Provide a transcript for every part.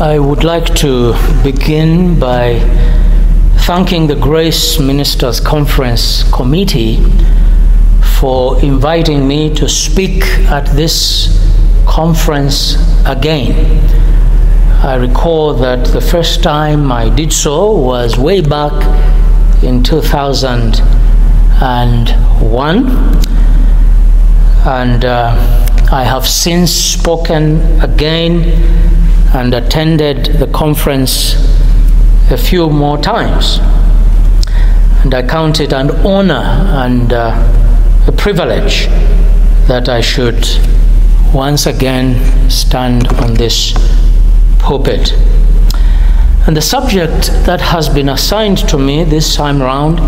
I would like to begin by thanking the Grace Ministers Conference Committee for inviting me to speak at this conference again. I recall that the first time I did so was way back in 2001, and uh, I have since spoken again and attended the conference a few more times. And I count it an honor and uh, a privilege that I should once again stand on this pulpit. And the subject that has been assigned to me this time round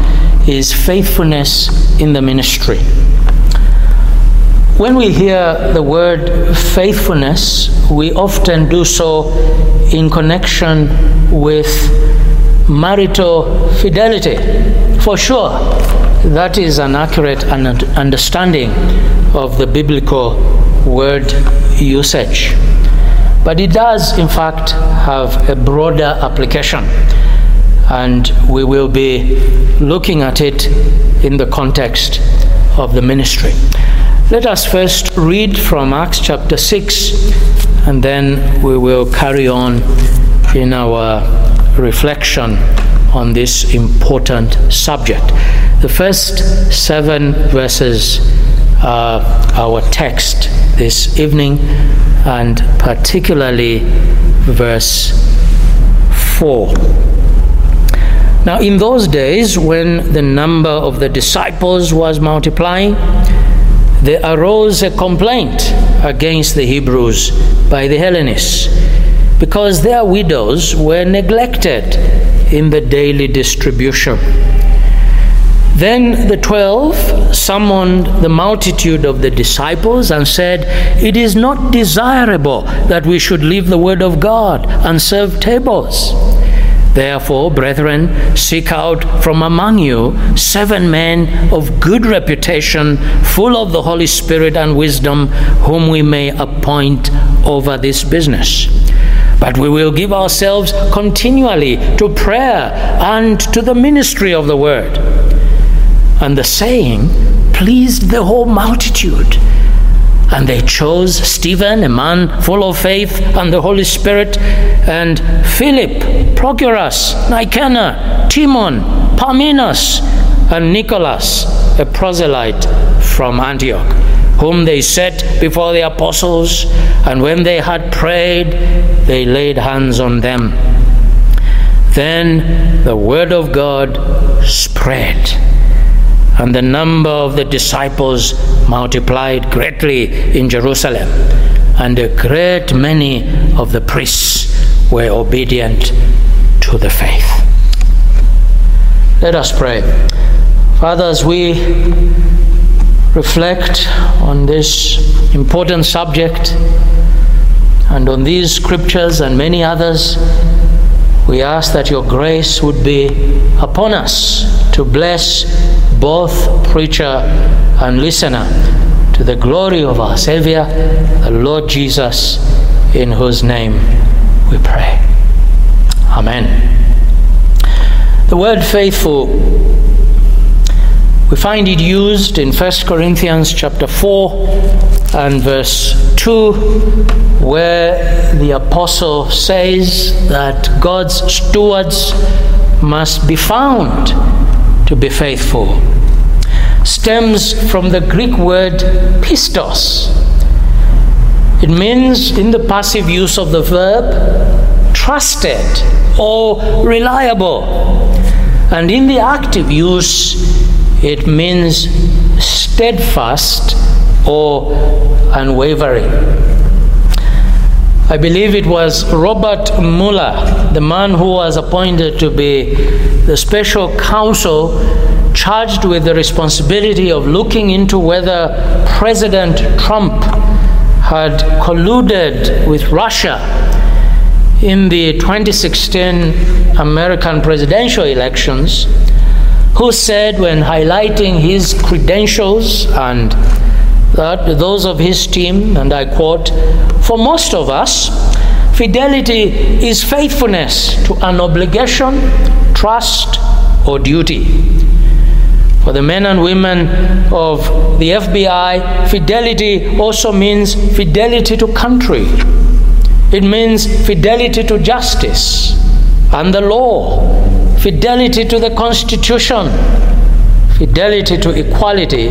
is faithfulness in the ministry. When we hear the word faithfulness, we often do so in connection with marital fidelity. For sure, that is an accurate understanding of the biblical word usage. But it does, in fact, have a broader application, and we will be looking at it in the context of the ministry. Let us first read from Acts chapter 6, and then we will carry on in our reflection on this important subject. The first seven verses are our text this evening, and particularly verse 4. Now, in those days, when the number of the disciples was multiplying, there arose a complaint against the Hebrews by the Hellenists because their widows were neglected in the daily distribution. Then the twelve summoned the multitude of the disciples and said, It is not desirable that we should leave the word of God and serve tables. Therefore, brethren, seek out from among you seven men of good reputation, full of the Holy Spirit and wisdom, whom we may appoint over this business. But we will give ourselves continually to prayer and to the ministry of the word. And the saying pleased the whole multitude. And they chose Stephen, a man full of faith and the Holy Spirit, and Philip, Prochorus, Nicanor, Timon, Parmenas, and Nicholas, a proselyte from Antioch, whom they set before the apostles. And when they had prayed, they laid hands on them. Then the word of God spread and the number of the disciples multiplied greatly in Jerusalem, and a great many of the priests were obedient to the faith. Let us pray. Father, as we reflect on this important subject and on these scriptures and many others, we ask that your grace would be upon us to bless both preacher and listener to the glory of our Savior, the Lord Jesus, in whose name we pray. Amen. The word faithful, we find it used in 1 Corinthians chapter 4 and verse 2, where the apostle says that God's stewards must be found to be faithful stems from the Greek word pistos. It means, in the passive use of the verb, trusted or reliable. And in the active use, it means steadfast or unwavering. I believe it was Robert Mueller, the man who was appointed to be the special counsel charged with the responsibility of looking into whether President Trump had colluded with Russia in the 2016 American presidential elections, who said, when highlighting his credentials and that those of his team, and I quote, for most of us, fidelity is faithfulness to an obligation, trust, or duty. For the men and women of the FBI, fidelity also means fidelity to country. It means fidelity to justice and the law, fidelity to the Constitution, fidelity to equality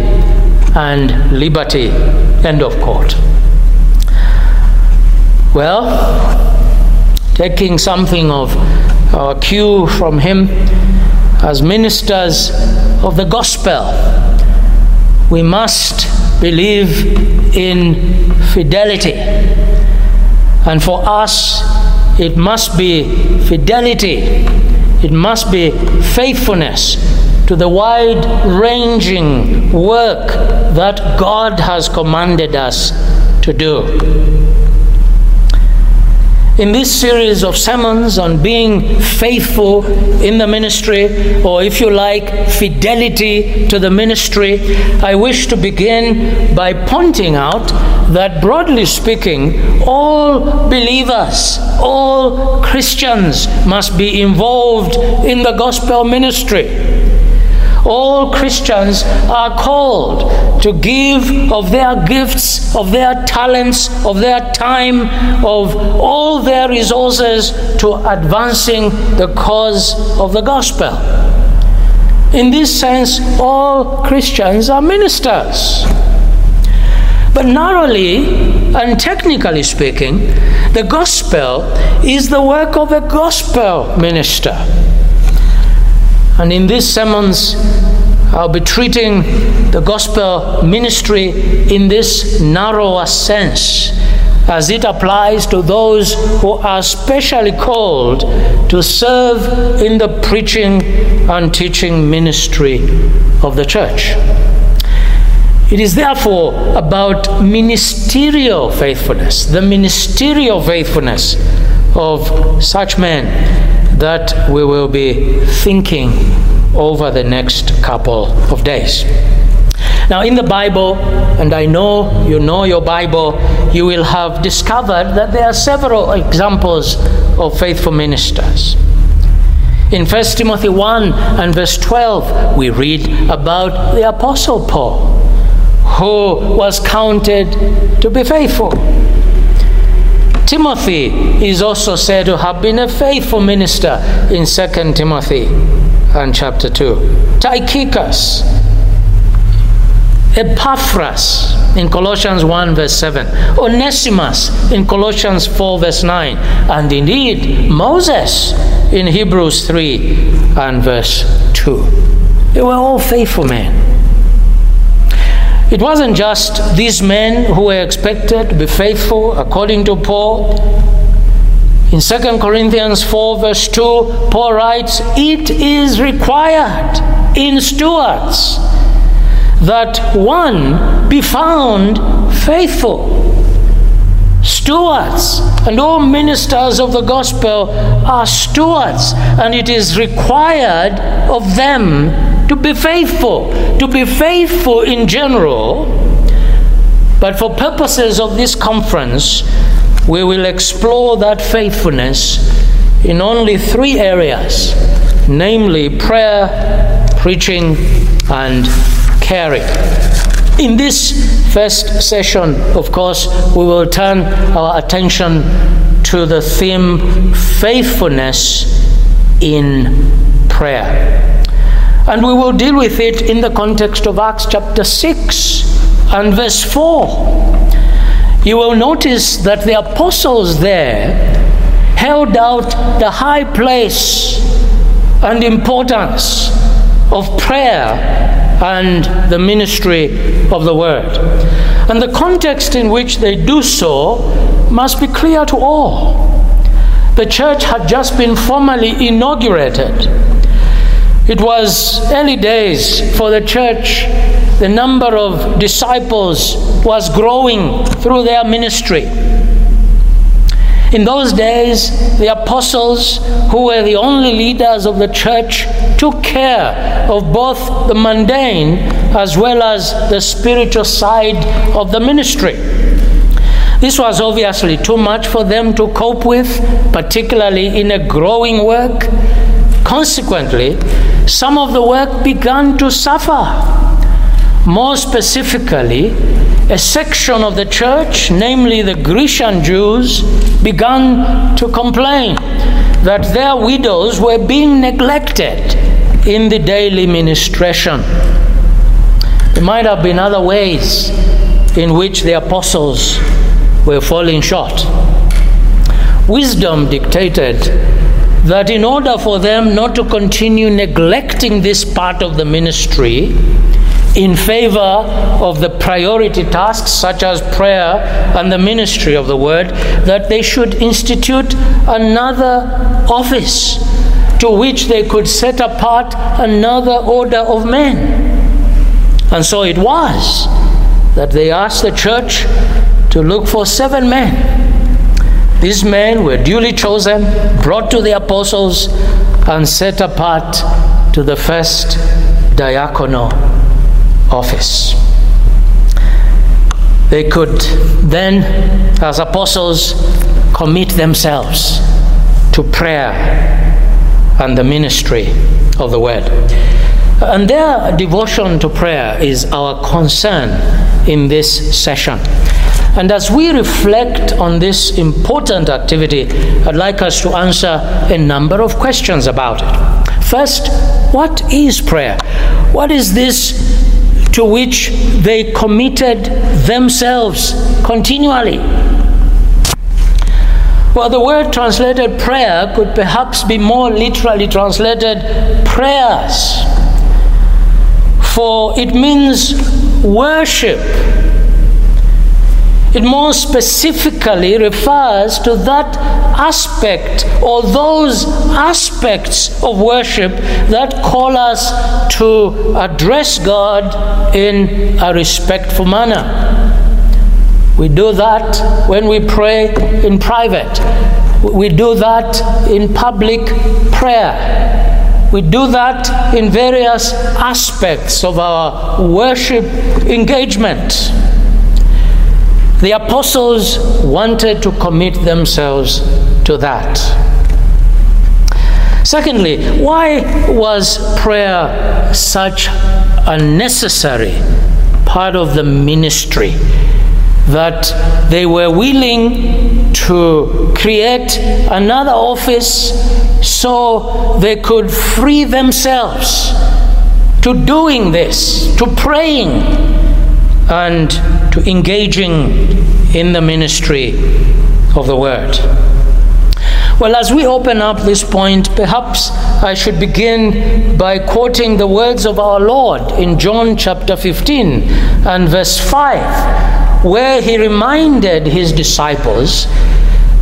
and liberty. End of quote. Well, taking something of our cue from him, as ministers of the gospel, we must believe in fidelity. And for us, it must be fidelity, it must be faithfulness to the wide ranging work that God has commanded us to do in this series of sermons on being faithful in the ministry, or if you like, fidelity to the ministry, I wish to begin by pointing out that broadly speaking, all believers, all Christians must be involved in the gospel ministry. All Christians are called to give of their gifts, of their talents, of their time, of all their resources to advancing the cause of the gospel. In this sense, all Christians are ministers. But narrowly and technically speaking, the gospel is the work of a gospel minister. And in these sermons, I'll be treating the gospel ministry in this narrower sense as it applies to those who are specially called to serve in the preaching and teaching ministry of the church. It is therefore about ministerial faithfulness, the ministerial faithfulness of such men that we will be thinking over the next couple of days. Now, in the Bible, and I know you know your Bible, you will have discovered that there are several examples of faithful ministers. In 1 Timothy 1 and verse 12, we read about the Apostle Paul, who was counted to be faithful. Timothy is also said to have been a faithful minister in 2 Timothy and chapter 2. Tychicus, Epaphras in Colossians 1 verse 7, Onesimus in Colossians 4 verse 9, and indeed Moses in Hebrews 3 and verse 2. They were all faithful men. It wasn't just these men who were expected to be faithful according to Paul. In 2 Corinthians 4, verse 2, Paul writes, It is required in stewards that one be found faithful. Stewards and all ministers of the gospel are stewards, and it is required of them to be faithful, to be faithful in general. But for purposes of this conference, we will explore that faithfulness in only three areas namely prayer, preaching, and caring. In this first session, of course, we will turn our attention to the theme faithfulness in prayer. And we will deal with it in the context of Acts chapter 6 and verse 4. You will notice that the apostles there held out the high place and importance of prayer and the ministry of the word. And the context in which they do so must be clear to all. The church had just been formally inaugurated it was early days for the church. The number of disciples was growing through their ministry. In those days, the apostles, who were the only leaders of the church, took care of both the mundane as well as the spiritual side of the ministry. This was obviously too much for them to cope with, particularly in a growing work. Consequently, some of the work began to suffer. More specifically, a section of the church, namely the Grecian Jews, began to complain that their widows were being neglected in the daily ministration. There might have been other ways in which the apostles were falling short. Wisdom dictated that in order for them not to continue neglecting this part of the ministry in favor of the priority tasks such as prayer and the ministry of the word, that they should institute another office to which they could set apart another order of men. And so it was that they asked the church to look for seven men. These men were duly chosen, brought to the apostles, and set apart to the first diaconal office. They could then, as apostles, commit themselves to prayer and the ministry of the word. And their devotion to prayer is our concern in this session. And as we reflect on this important activity, I'd like us to answer a number of questions about it. First, what is prayer? What is this to which they committed themselves continually? Well, the word translated prayer could perhaps be more literally translated prayers, for it means worship it more specifically refers to that aspect or those aspects of worship that call us to address God in a respectful manner. We do that when we pray in private. We do that in public prayer. We do that in various aspects of our worship engagement. The apostles wanted to commit themselves to that. Secondly, why was prayer such a necessary part of the ministry that they were willing to create another office so they could free themselves to doing this, to praying, and to engaging in the ministry of the Word. Well, as we open up this point, perhaps I should begin by quoting the words of our Lord in John chapter 15 and verse 5, where he reminded his disciples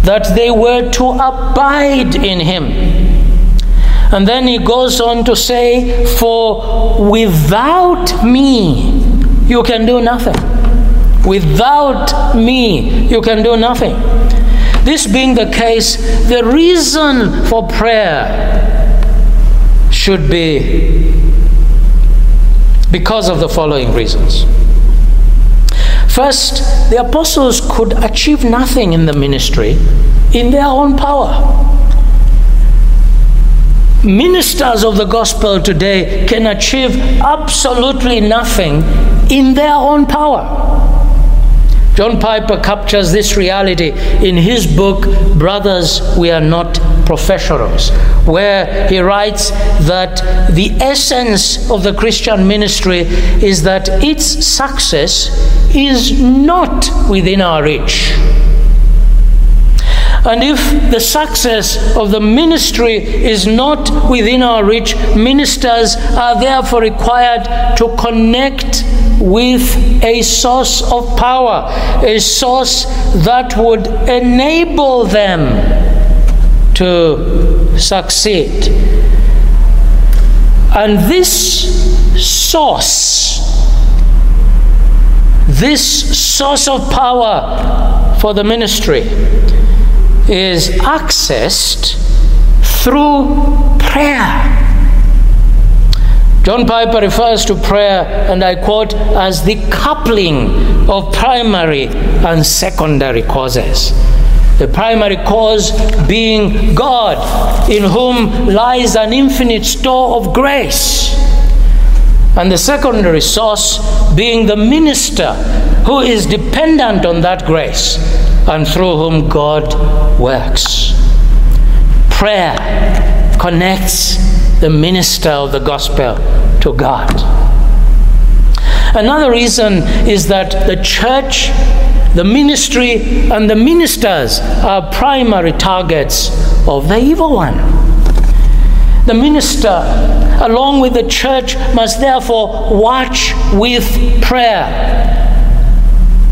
that they were to abide in him. And then he goes on to say, For without me, you can do nothing. Without me, you can do nothing. This being the case, the reason for prayer should be because of the following reasons. First, the apostles could achieve nothing in the ministry in their own power. Ministers of the gospel today can achieve absolutely nothing in their own power. John Piper captures this reality in his book, Brothers, We Are Not Professionals, where he writes that the essence of the Christian ministry is that its success is not within our reach. And if the success of the ministry is not within our reach, ministers are therefore required to connect with a source of power, a source that would enable them to succeed. And this source, this source of power for the ministry, is accessed through prayer. John Piper refers to prayer, and I quote, as the coupling of primary and secondary causes. The primary cause being God, in whom lies an infinite store of grace. And the secondary source being the minister who is dependent on that grace and through whom God works. Prayer connects the minister of the gospel to God. Another reason is that the church, the ministry, and the ministers are primary targets of the evil one. The minister, along with the church, must therefore watch with prayer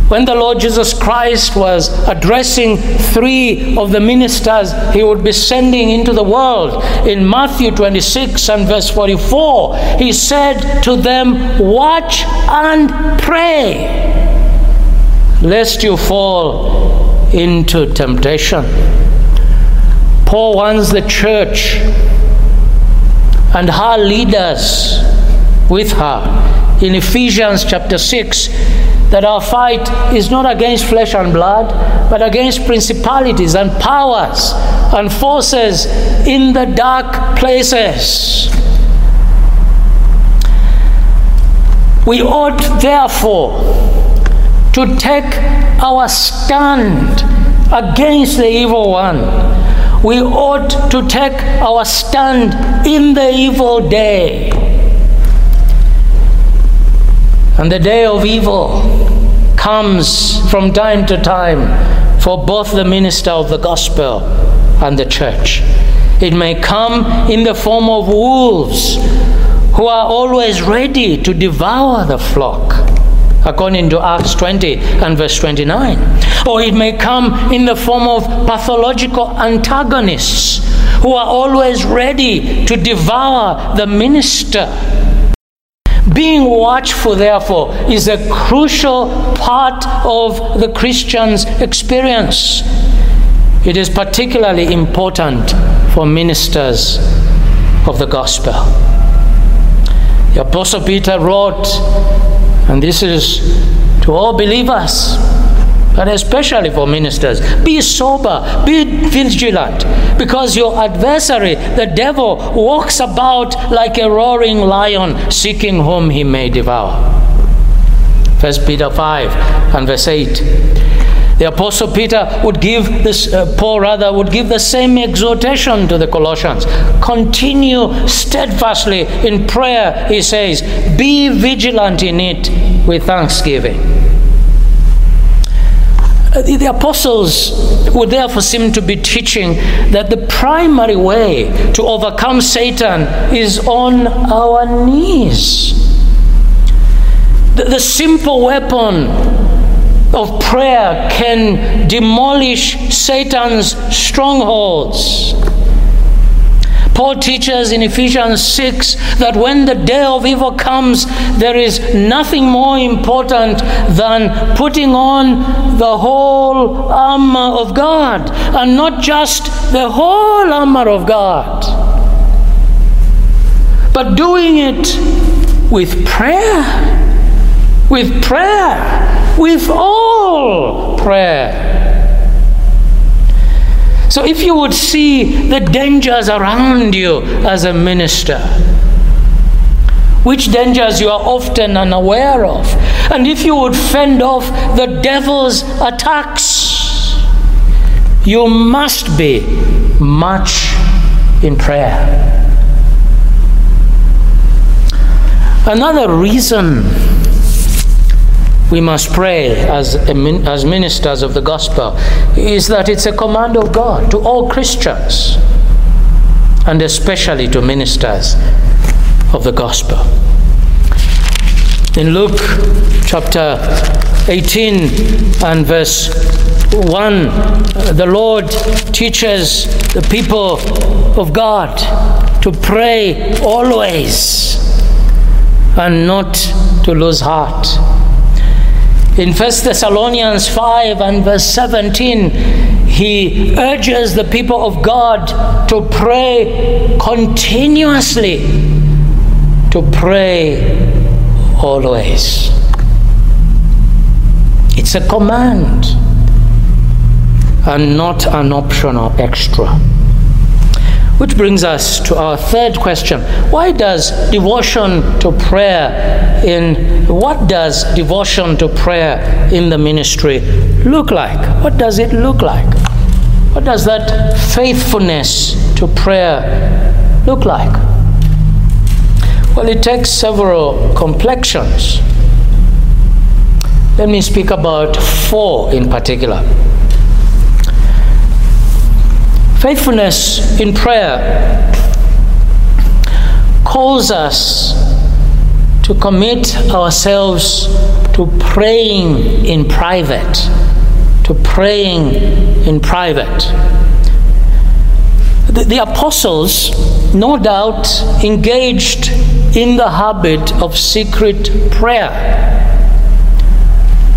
when the Lord Jesus Christ was addressing three of the ministers he would be sending into the world in Matthew 26 and verse 44, he said to them, Watch and pray, lest you fall into temptation. Paul wants the church and her leaders with her in Ephesians chapter 6 that our fight is not against flesh and blood, but against principalities and powers and forces in the dark places. We ought, therefore, to take our stand against the evil one. We ought to take our stand in the evil day. And the day of evil comes from time to time for both the minister of the gospel and the church. It may come in the form of wolves who are always ready to devour the flock, according to Acts 20 and verse 29. Or it may come in the form of pathological antagonists who are always ready to devour the minister being watchful, therefore, is a crucial part of the Christian's experience. It is particularly important for ministers of the gospel. The Apostle Peter wrote, and this is to all believers but especially for ministers. Be sober, be vigilant, because your adversary, the devil, walks about like a roaring lion, seeking whom he may devour. 1 Peter 5 and verse 8. The apostle Peter would give this, uh, Paul rather, would give the same exhortation to the Colossians. Continue steadfastly in prayer, he says. Be vigilant in it with thanksgiving. Uh, the apostles would therefore seem to be teaching that the primary way to overcome Satan is on our knees. The, the simple weapon of prayer can demolish Satan's strongholds. Paul teaches in Ephesians 6 that when the day of evil comes, there is nothing more important than putting on the whole armor of God, and not just the whole armor of God, but doing it with prayer, with prayer, with all prayer. So, if you would see the dangers around you as a minister, which dangers you are often unaware of, and if you would fend off the devil's attacks, you must be much in prayer. Another reason we must pray as, as ministers of the gospel is that it's a command of God to all Christians and especially to ministers of the gospel. In Luke chapter 18 and verse 1, the Lord teaches the people of God to pray always and not to lose heart in 1 Thessalonians 5 and verse 17, he urges the people of God to pray continuously to pray always. It's a command and not an optional extra. Which brings us to our third question. Why does devotion to prayer in what does devotion to prayer in the ministry look like? What does it look like? What does that faithfulness to prayer look like? Well, it takes several complexions. Let me speak about four in particular. Faithfulness in prayer calls us to commit ourselves to praying in private, to praying in private. The, the, apostles, no doubt, engaged in the habit of secret prayer.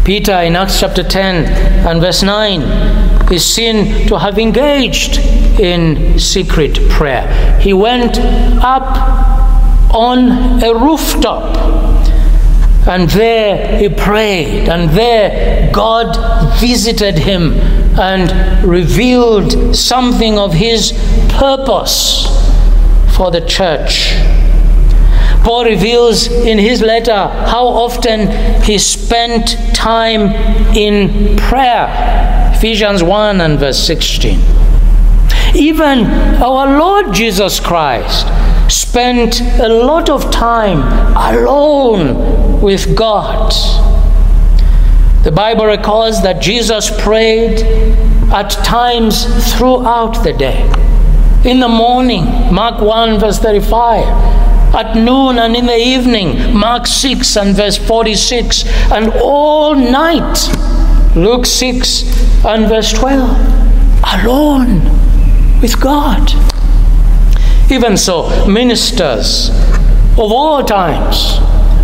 Peter in Acts chapter 10 and verse 9 is seen to have engaged in secret prayer. He went up on a rooftop and there he prayed, and there God visited him and revealed something of his purpose for the church. Paul reveals in his letter how often he spent time in prayer Ephesians 1 and verse 16. Even our Lord Jesus Christ spent a lot of time alone with God. The Bible records that Jesus prayed at times throughout the day. In the morning, Mark 1, verse 35. At noon and in the evening, Mark 6 and verse 46. And all night, Luke 6 and verse 12. Alone with God. Even so, ministers of all times,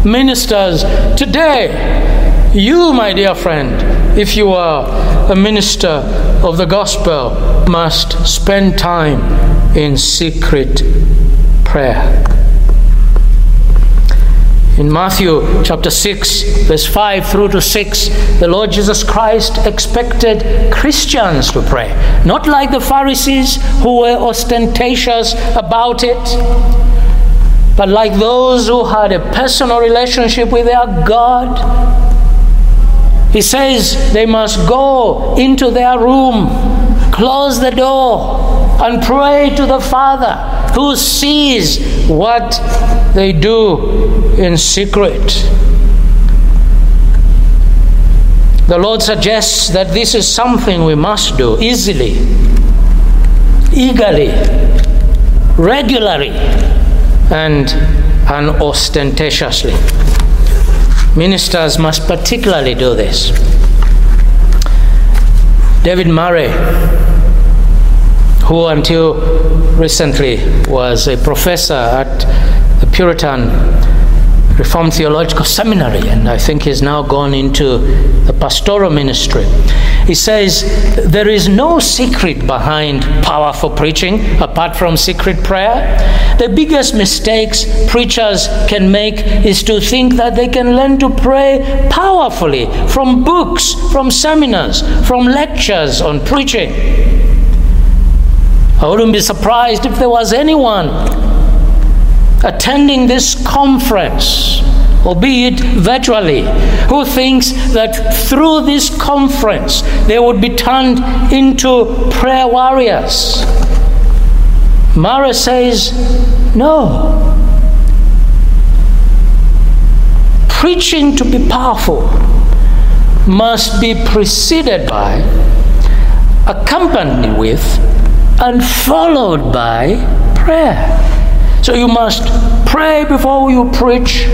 ministers today, you, my dear friend, if you are a minister of the gospel, must spend time in secret prayer. In Matthew chapter 6, verse 5 through to 6, the Lord Jesus Christ expected Christians to pray. Not like the Pharisees who were ostentatious about it, but like those who had a personal relationship with their God. He says they must go into their room, close the door, and pray to the Father who sees what they do in secret. The Lord suggests that this is something we must do easily, eagerly, regularly, and unostentatiously. Ministers must particularly do this. David Murray who until recently was a professor at the Puritan Reformed Theological Seminary, and I think he's now gone into the pastoral ministry. He says there is no secret behind powerful preaching apart from secret prayer. The biggest mistakes preachers can make is to think that they can learn to pray powerfully from books, from seminars, from lectures on preaching. I wouldn't be surprised if there was anyone attending this conference, albeit virtually, who thinks that through this conference they would be turned into prayer warriors. Murray says, no. Preaching to be powerful must be preceded by, accompanied with, and followed by prayer. So you must pray before you preach,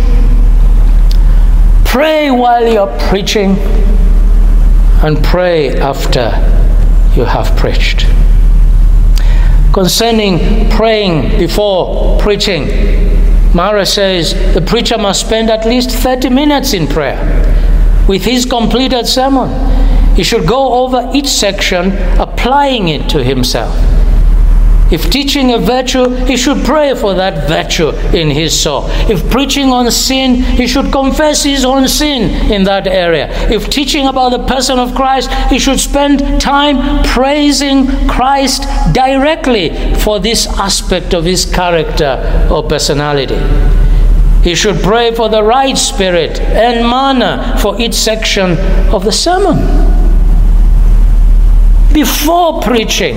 pray while you're preaching, and pray after you have preached. Concerning praying before preaching, Murray says the preacher must spend at least 30 minutes in prayer with his completed sermon. He should go over each section, applying it to himself. If teaching a virtue, he should pray for that virtue in his soul. If preaching on sin, he should confess his own sin in that area. If teaching about the person of Christ, he should spend time praising Christ directly for this aspect of his character or personality. He should pray for the right spirit and manner for each section of the sermon. Before preaching,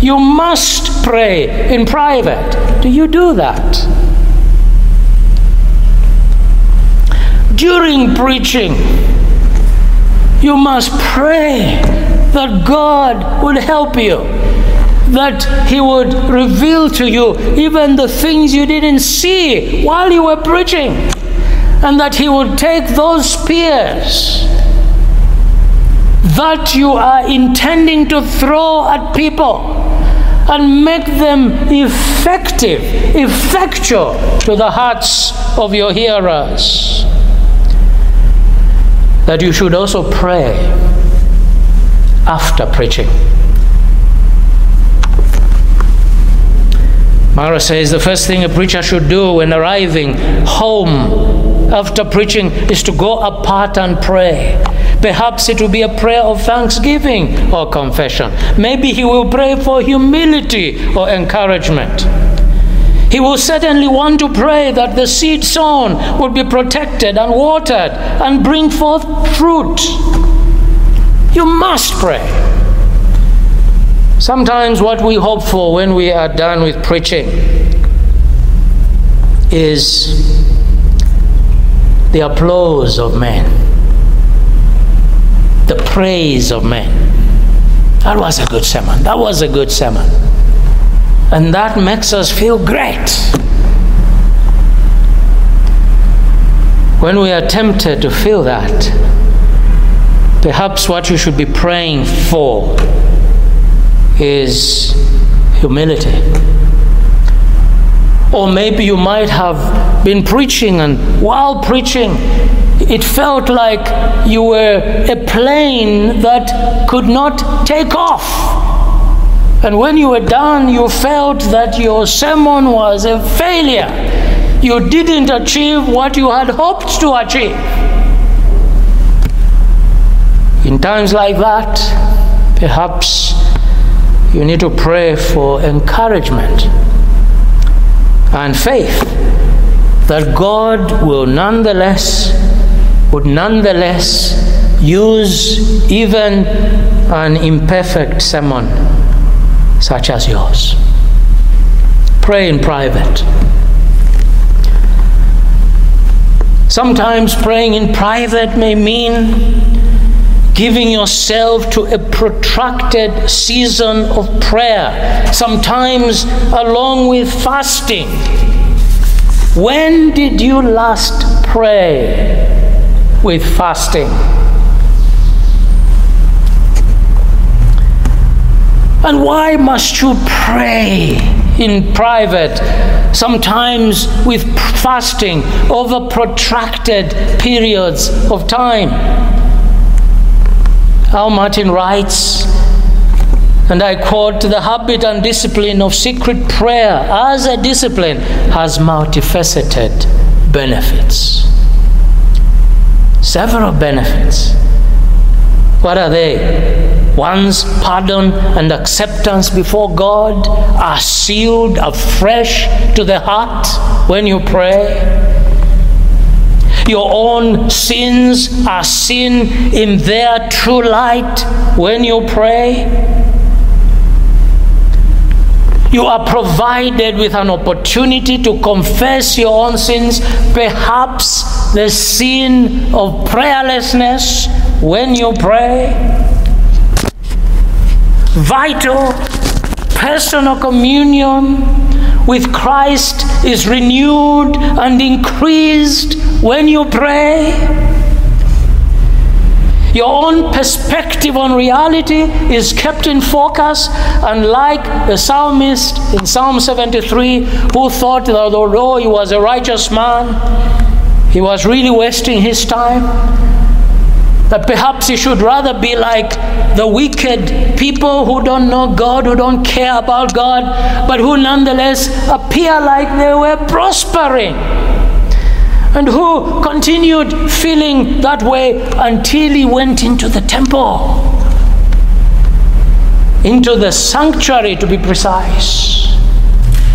you must pray in private. Do you do that? During preaching, you must pray that God would help you that He would reveal to you even the things you didn't see while you were preaching, and that He would take those spears that you are intending to throw at people and make them effective, effectual to the hearts of your hearers. That you should also pray after preaching. Murray says the first thing a preacher should do when arriving home after preaching is to go apart and pray. Perhaps it will be a prayer of thanksgiving or confession. Maybe he will pray for humility or encouragement. He will certainly want to pray that the seed sown would be protected and watered and bring forth fruit. You must pray. Sometimes what we hope for when we are done with preaching is the applause of men, the praise of men. That was a good sermon. That was a good sermon. And that makes us feel great. When we are tempted to feel that, perhaps what you should be praying for is humility. Or maybe you might have been preaching, and while preaching, it felt like you were a plane that could not take off. And when you were done, you felt that your sermon was a failure. You didn't achieve what you had hoped to achieve. In times like that, perhaps you need to pray for encouragement and faith that God will nonetheless would nonetheless use even an imperfect sermon such as yours. Pray in private. Sometimes praying in private may mean giving yourself to a protracted season of prayer, sometimes along with fasting. When did you last pray with fasting? And why must you pray in private, sometimes with fasting over protracted periods of time? Al Martin writes, and I quote, the habit and discipline of secret prayer as a discipline has multifaceted benefits. Several benefits. What are they? One's pardon and acceptance before God are sealed afresh to the heart when you pray. Your own sins are seen in their true light when you pray. You are provided with an opportunity to confess your own sins, perhaps the sin of prayerlessness when you pray. Vital personal communion with Christ is renewed and increased when you pray. Your own perspective on reality is kept in focus, and like the psalmist in Psalm 73, who thought that although he was a righteous man, he was really wasting his time. that perhaps he should rather be like the wicked people who don't know God, who don't care about God, but who nonetheless appear like they were prospering and who continued feeling that way until he went into the temple, into the sanctuary to be precise,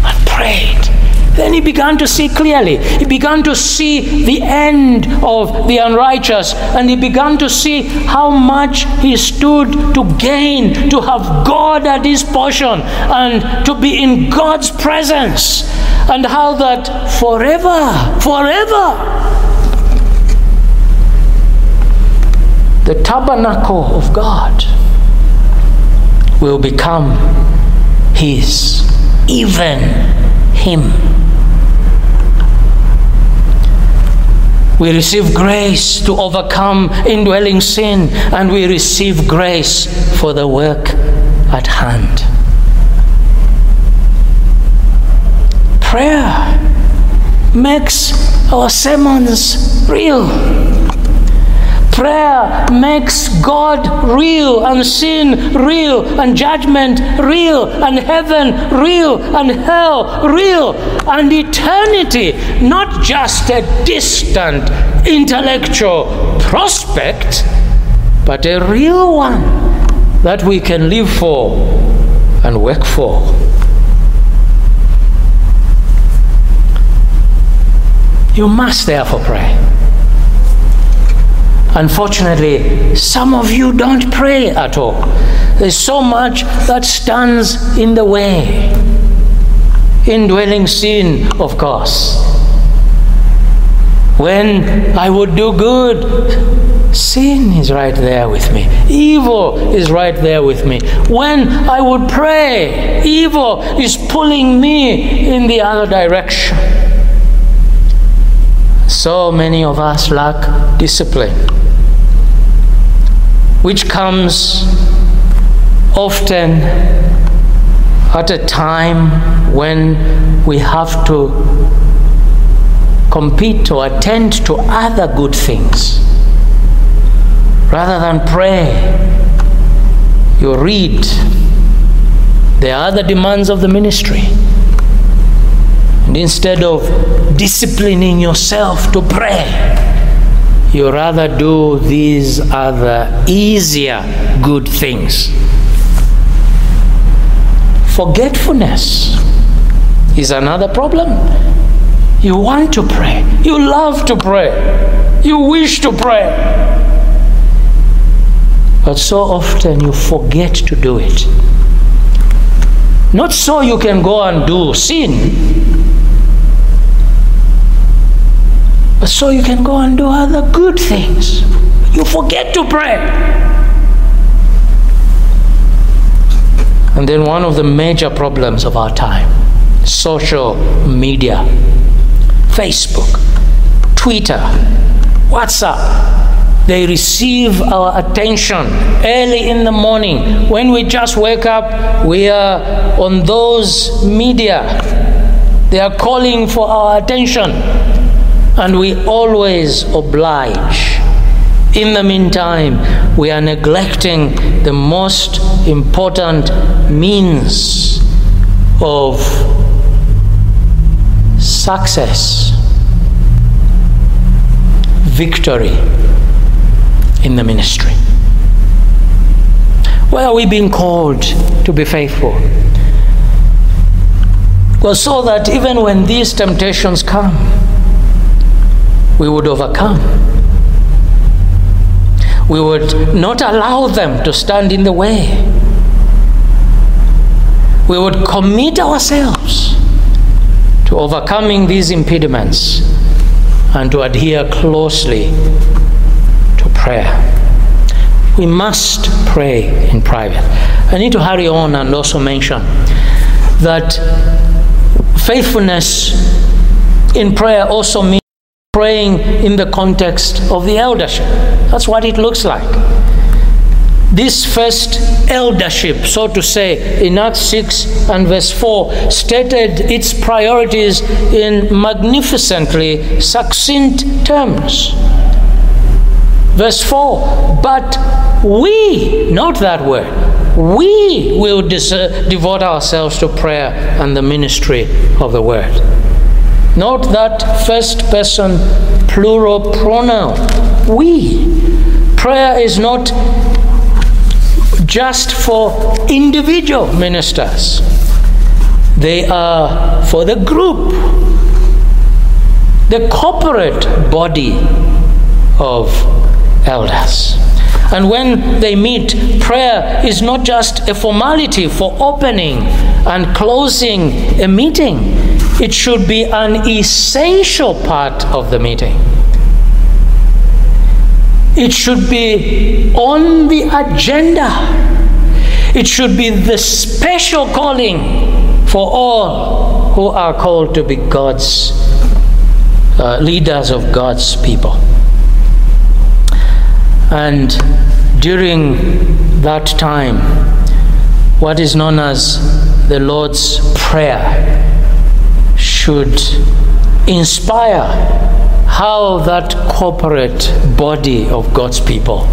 and prayed. Then he began to see clearly. He began to see the end of the unrighteous, and he began to see how much he stood to gain to have God at his portion and to be in God's presence, and how that forever, forever, the tabernacle of God will become his, even him. We receive grace to overcome indwelling sin, and we receive grace for the work at hand. Prayer makes our sermons real. Prayer makes God real, and sin real, and judgment real, and heaven real, and hell real, and eternity not just a distant intellectual prospect, but a real one that we can live for and work for. You must therefore pray. Unfortunately, some of you don't pray at all. There's so much that stands in the way. Indwelling sin, of course. When I would do good, sin is right there with me. Evil is right there with me. When I would pray, evil is pulling me in the other direction. So many of us lack discipline which comes often at a time when we have to compete or attend to other good things. Rather than pray, you read. the other demands of the ministry. Instead of disciplining yourself to pray, you rather do these other easier good things. Forgetfulness is another problem. You want to pray, you love to pray, you wish to pray. But so often you forget to do it. Not so you can go and do sin, But so you can go and do other good things. You forget to pray. And then one of the major problems of our time social media, Facebook, Twitter, WhatsApp. They receive our attention early in the morning. When we just wake up, we are on those media. They are calling for our attention and we always oblige. In the meantime, we are neglecting the most important means of success, victory in the ministry. Why are we being called to be faithful? Well, so that even when these temptations come, we would overcome. We would not allow them to stand in the way. We would commit ourselves to overcoming these impediments and to adhere closely to prayer. We must pray in private. I need to hurry on and also mention that faithfulness in prayer also means praying in the context of the eldership. That's what it looks like. This first eldership, so to say, in Acts 6 and verse 4, stated its priorities in magnificently succinct terms. Verse 4 But we, note that word, we will devote ourselves to prayer and the ministry of the word. Note that first person plural pronoun. We. Prayer is not just for individual ministers, they are for the group, the corporate body of elders. And when they meet, prayer is not just a formality for opening and closing a meeting, it should be an essential part of the meeting. It should be on the agenda. It should be the special calling for all who are called to be God's uh, leaders of God's people. And during that time, what is known as the Lord's Prayer should inspire how that corporate body of God's people,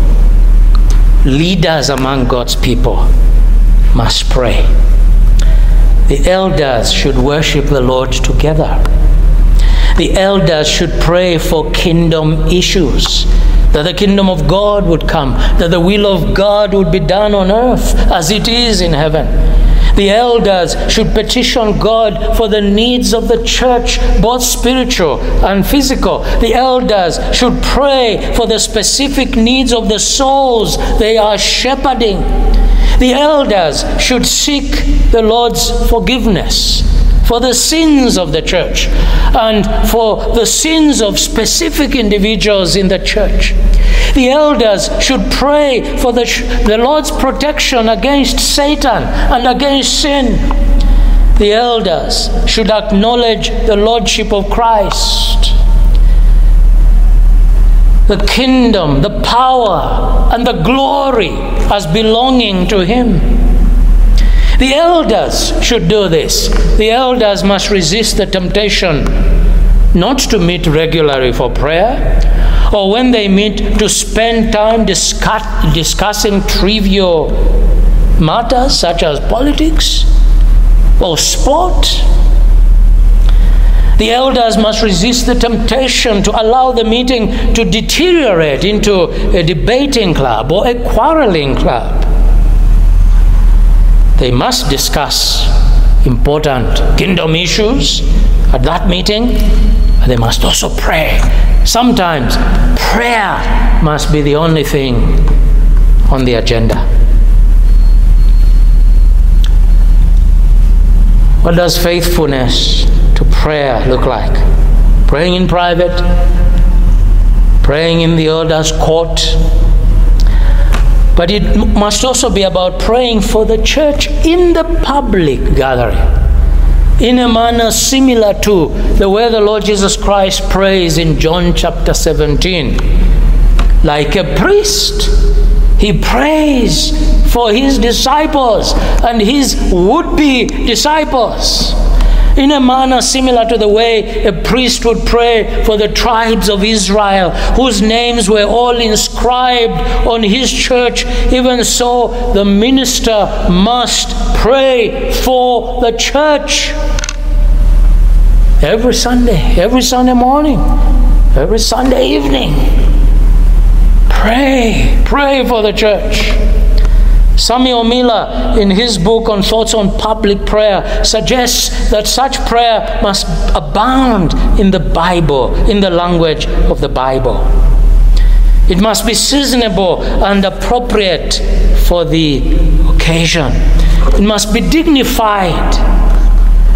leaders among God's people, must pray. The elders should worship the Lord together. The elders should pray for kingdom issues that the kingdom of God would come, that the will of God would be done on earth as it is in heaven. The elders should petition God for the needs of the church, both spiritual and physical. The elders should pray for the specific needs of the souls they are shepherding. The elders should seek the Lord's forgiveness for the sins of the church and for the sins of specific individuals in the church. The elders should pray for the, the Lord's protection against Satan and against sin. The elders should acknowledge the Lordship of Christ. The kingdom, the power, and the glory as belonging to Him. The elders should do this. The elders must resist the temptation not to meet regularly for prayer, or when they meet, to spend time discuss, discussing trivial matters such as politics or sport. The elders must resist the temptation to allow the meeting to deteriorate into a debating club or a quarreling club. They must discuss important kingdom issues at that meeting. They must also pray. Sometimes prayer must be the only thing on the agenda. What does faithfulness to prayer look like? Praying in private, praying in the elders' court, but it must also be about praying for the church in the public gathering in a manner similar to the way the Lord Jesus Christ prays in John chapter 17. Like a priest, he prays for his disciples and his would be disciples in a manner similar to the way a priest would pray for the tribes of Israel, whose names were all inscribed on his church. Even so, the minister must pray for the church every Sunday, every Sunday morning, every Sunday evening. Pray, pray for the church. Samuel Miller, in his book on thoughts on public prayer, suggests that such prayer must abound in the Bible, in the language of the Bible. It must be seasonable and appropriate for the occasion. It must be dignified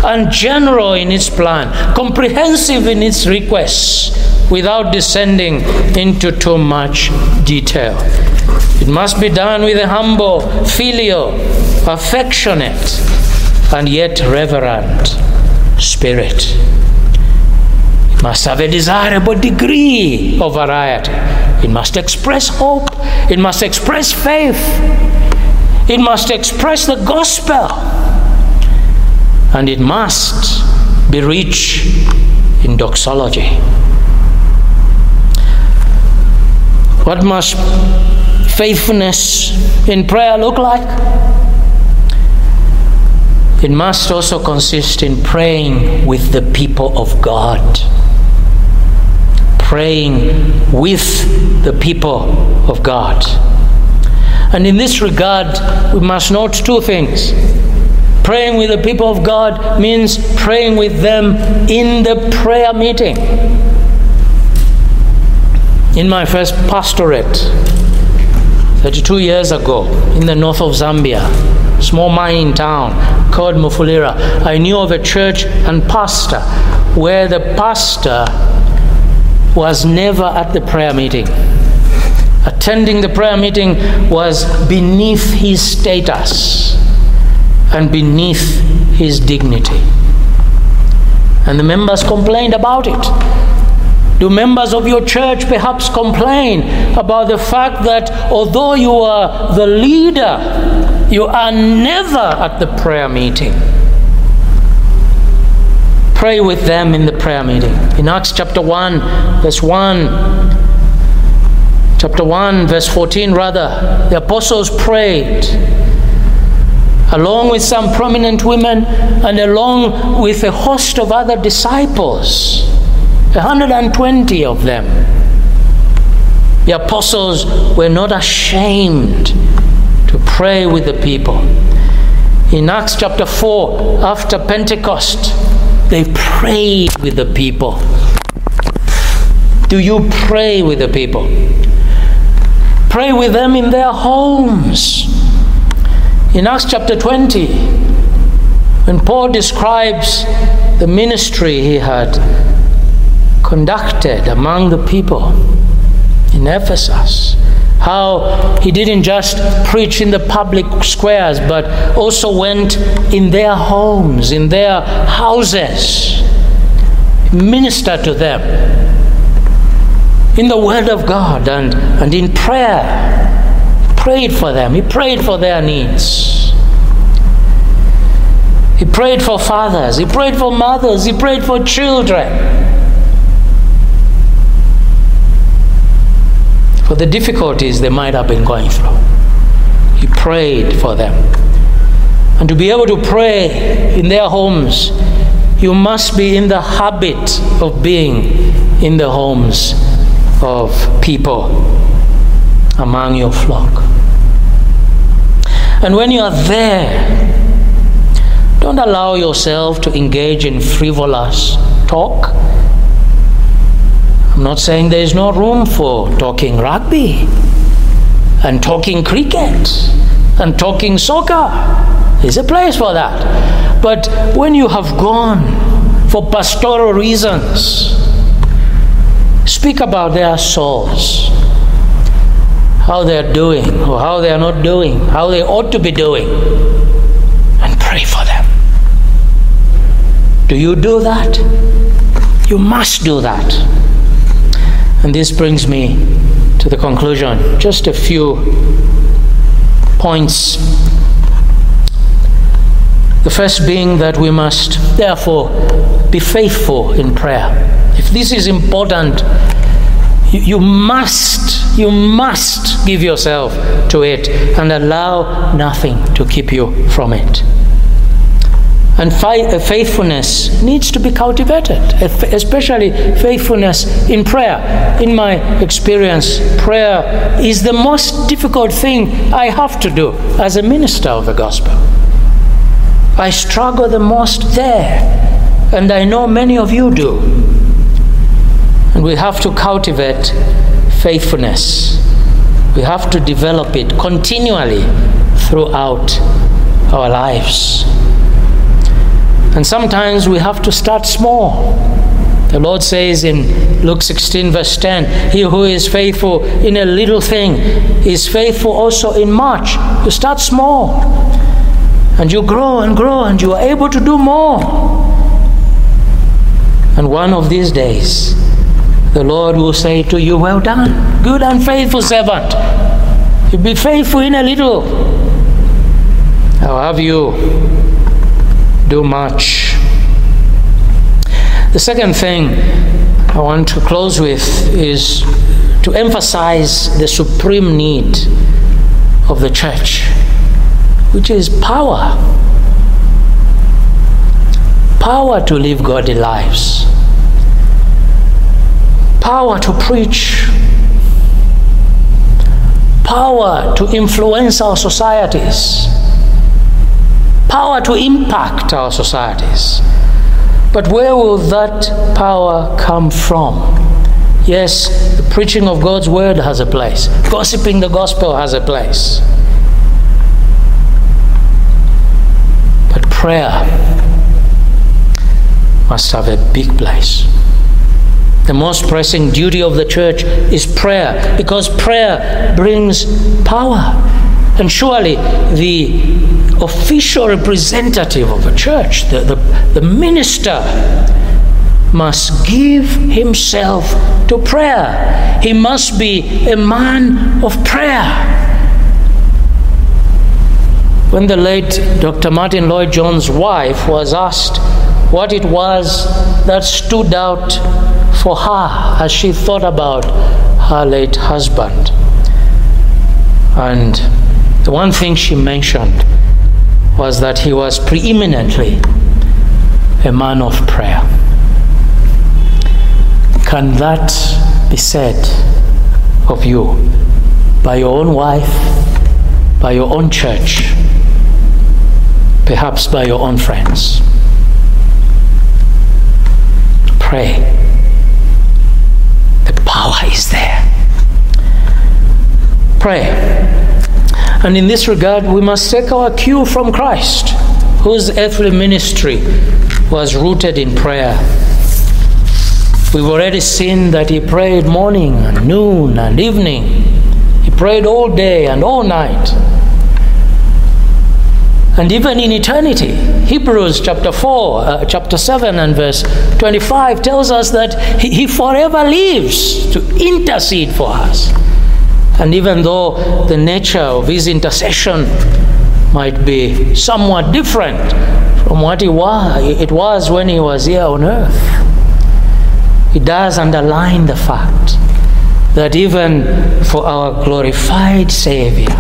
and general in its plan, comprehensive in its requests, without descending into too much detail. It must be done with a humble, filial, affectionate, and yet reverent spirit. It must have a desirable degree of variety. It must express hope. It must express faith. It must express the gospel. And it must be rich in doxology. What must faithfulness in prayer look like? It must also consist in praying with the people of God. Praying with the people of God. And in this regard, we must note two things. Praying with the people of God means praying with them in the prayer meeting. In my first pastorate, 32 years ago, in the north of Zambia, small mining town called Mufulira, I knew of a church and pastor where the pastor was never at the prayer meeting. Attending the prayer meeting was beneath his status and beneath his dignity. And the members complained about it. Do members of your church perhaps complain about the fact that although you are the leader, you are never at the prayer meeting? Pray with them in the prayer meeting. In Acts chapter 1, verse 1, chapter 1, verse 14, rather, the apostles prayed along with some prominent women and along with a host of other disciples. 120 of them. The apostles were not ashamed to pray with the people. In Acts chapter 4, after Pentecost, they prayed with the people. Do you pray with the people? Pray with them in their homes. In Acts chapter 20, when Paul describes the ministry he had conducted among the people in Ephesus. How he didn't just preach in the public squares, but also went in their homes, in their houses, ministered to them in the Word of God and, and in prayer. Prayed for them, he prayed for their needs. He prayed for fathers, he prayed for mothers, he prayed for children. For the difficulties they might have been going through. He prayed for them. And to be able to pray in their homes, you must be in the habit of being in the homes of people among your flock. And when you are there, don't allow yourself to engage in frivolous talk I'm not saying there is no room for talking rugby and talking cricket and talking soccer. There's a place for that. But when you have gone for pastoral reasons, speak about their souls, how they're doing or how they are not doing, how they ought to be doing, and pray for them. Do you do that? You must do that. And this brings me to the conclusion. Just a few points. The first being that we must, therefore, be faithful in prayer. If this is important, you, you must, you must give yourself to it and allow nothing to keep you from it. And uh, faithfulness needs to be cultivated, especially faithfulness in prayer. In my experience, prayer is the most difficult thing I have to do as a minister of the gospel. I struggle the most there, and I know many of you do. And we have to cultivate faithfulness. We have to develop it continually throughout our lives. And sometimes we have to start small. The Lord says in Luke 16, verse 10, He who is faithful in a little thing is faithful also in much. You start small, and you grow and grow, and you are able to do more. And one of these days, the Lord will say to you, Well done, good and faithful servant. You be faithful in a little. I'll have you do much. The second thing I want to close with is to emphasize the supreme need of the church, which is power. Power to live godly lives, power to preach, power to influence our societies, power to impact our societies. But where will that power come from? Yes, the preaching of God's word has a place, gossiping the gospel has a place. But prayer must have a big place. The most pressing duty of the church is prayer because prayer brings power. And surely the official representative of a church, the, the, the minister, must give himself to prayer. He must be a man of prayer. When the late Dr. Martyn Lloyd-Jones' wife was asked what it was that stood out for her as she thought about her late husband, and the one thing she mentioned was that he was preeminently a man of prayer. Can that be said of you by your own wife, by your own church, perhaps by your own friends? Pray. The power is there. Pray. And in this regard, we must take our cue from Christ, whose earthly ministry was rooted in prayer. We've already seen that he prayed morning and noon and evening. He prayed all day and all night. And even in eternity, Hebrews chapter 4, uh, chapter 7, and verse 25 tells us that he, he forever lives to intercede for us. And even though the nature of his intercession might be somewhat different from what it was, it was when he was here on earth, it does underline the fact that even for our glorified Savior,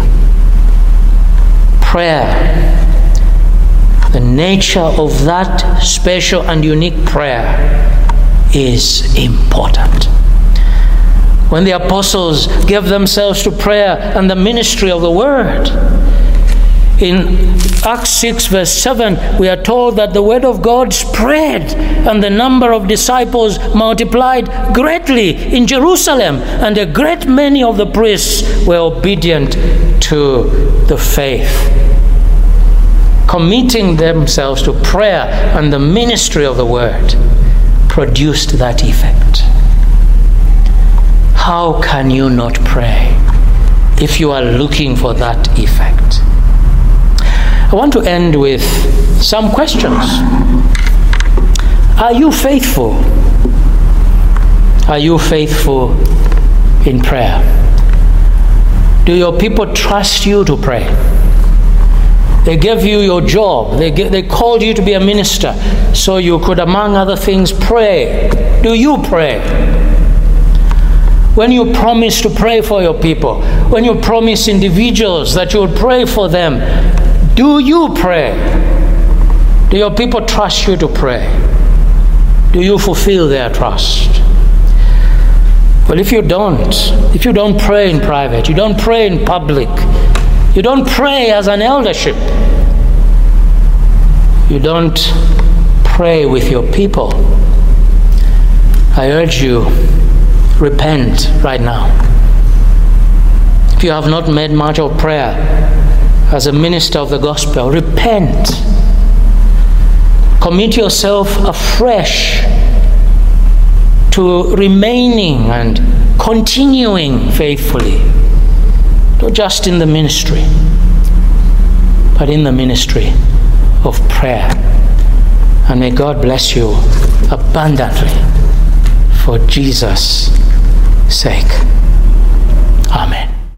prayer, the nature of that special and unique prayer is important when the apostles gave themselves to prayer and the ministry of the word. In Acts 6, verse 7, we are told that the word of God spread and the number of disciples multiplied greatly in Jerusalem, and a great many of the priests were obedient to the faith. Committing themselves to prayer and the ministry of the word produced that effect how can you not pray if you are looking for that effect? I want to end with some questions. Are you faithful? Are you faithful in prayer? Do your people trust you to pray? They gave you your job. They, they called you to be a minister so you could, among other things, pray. Do you pray? When you promise to pray for your people, when you promise individuals that you will pray for them, do you pray? Do your people trust you to pray? Do you fulfill their trust? Well, if you don't, if you don't pray in private, you don't pray in public, you don't pray as an eldership, you don't pray with your people, I urge you repent right now. If you have not made much of prayer as a minister of the gospel, repent. Commit yourself afresh to remaining and continuing faithfully, not just in the ministry, but in the ministry of prayer. And may God bless you abundantly for Jesus' sake. Amen.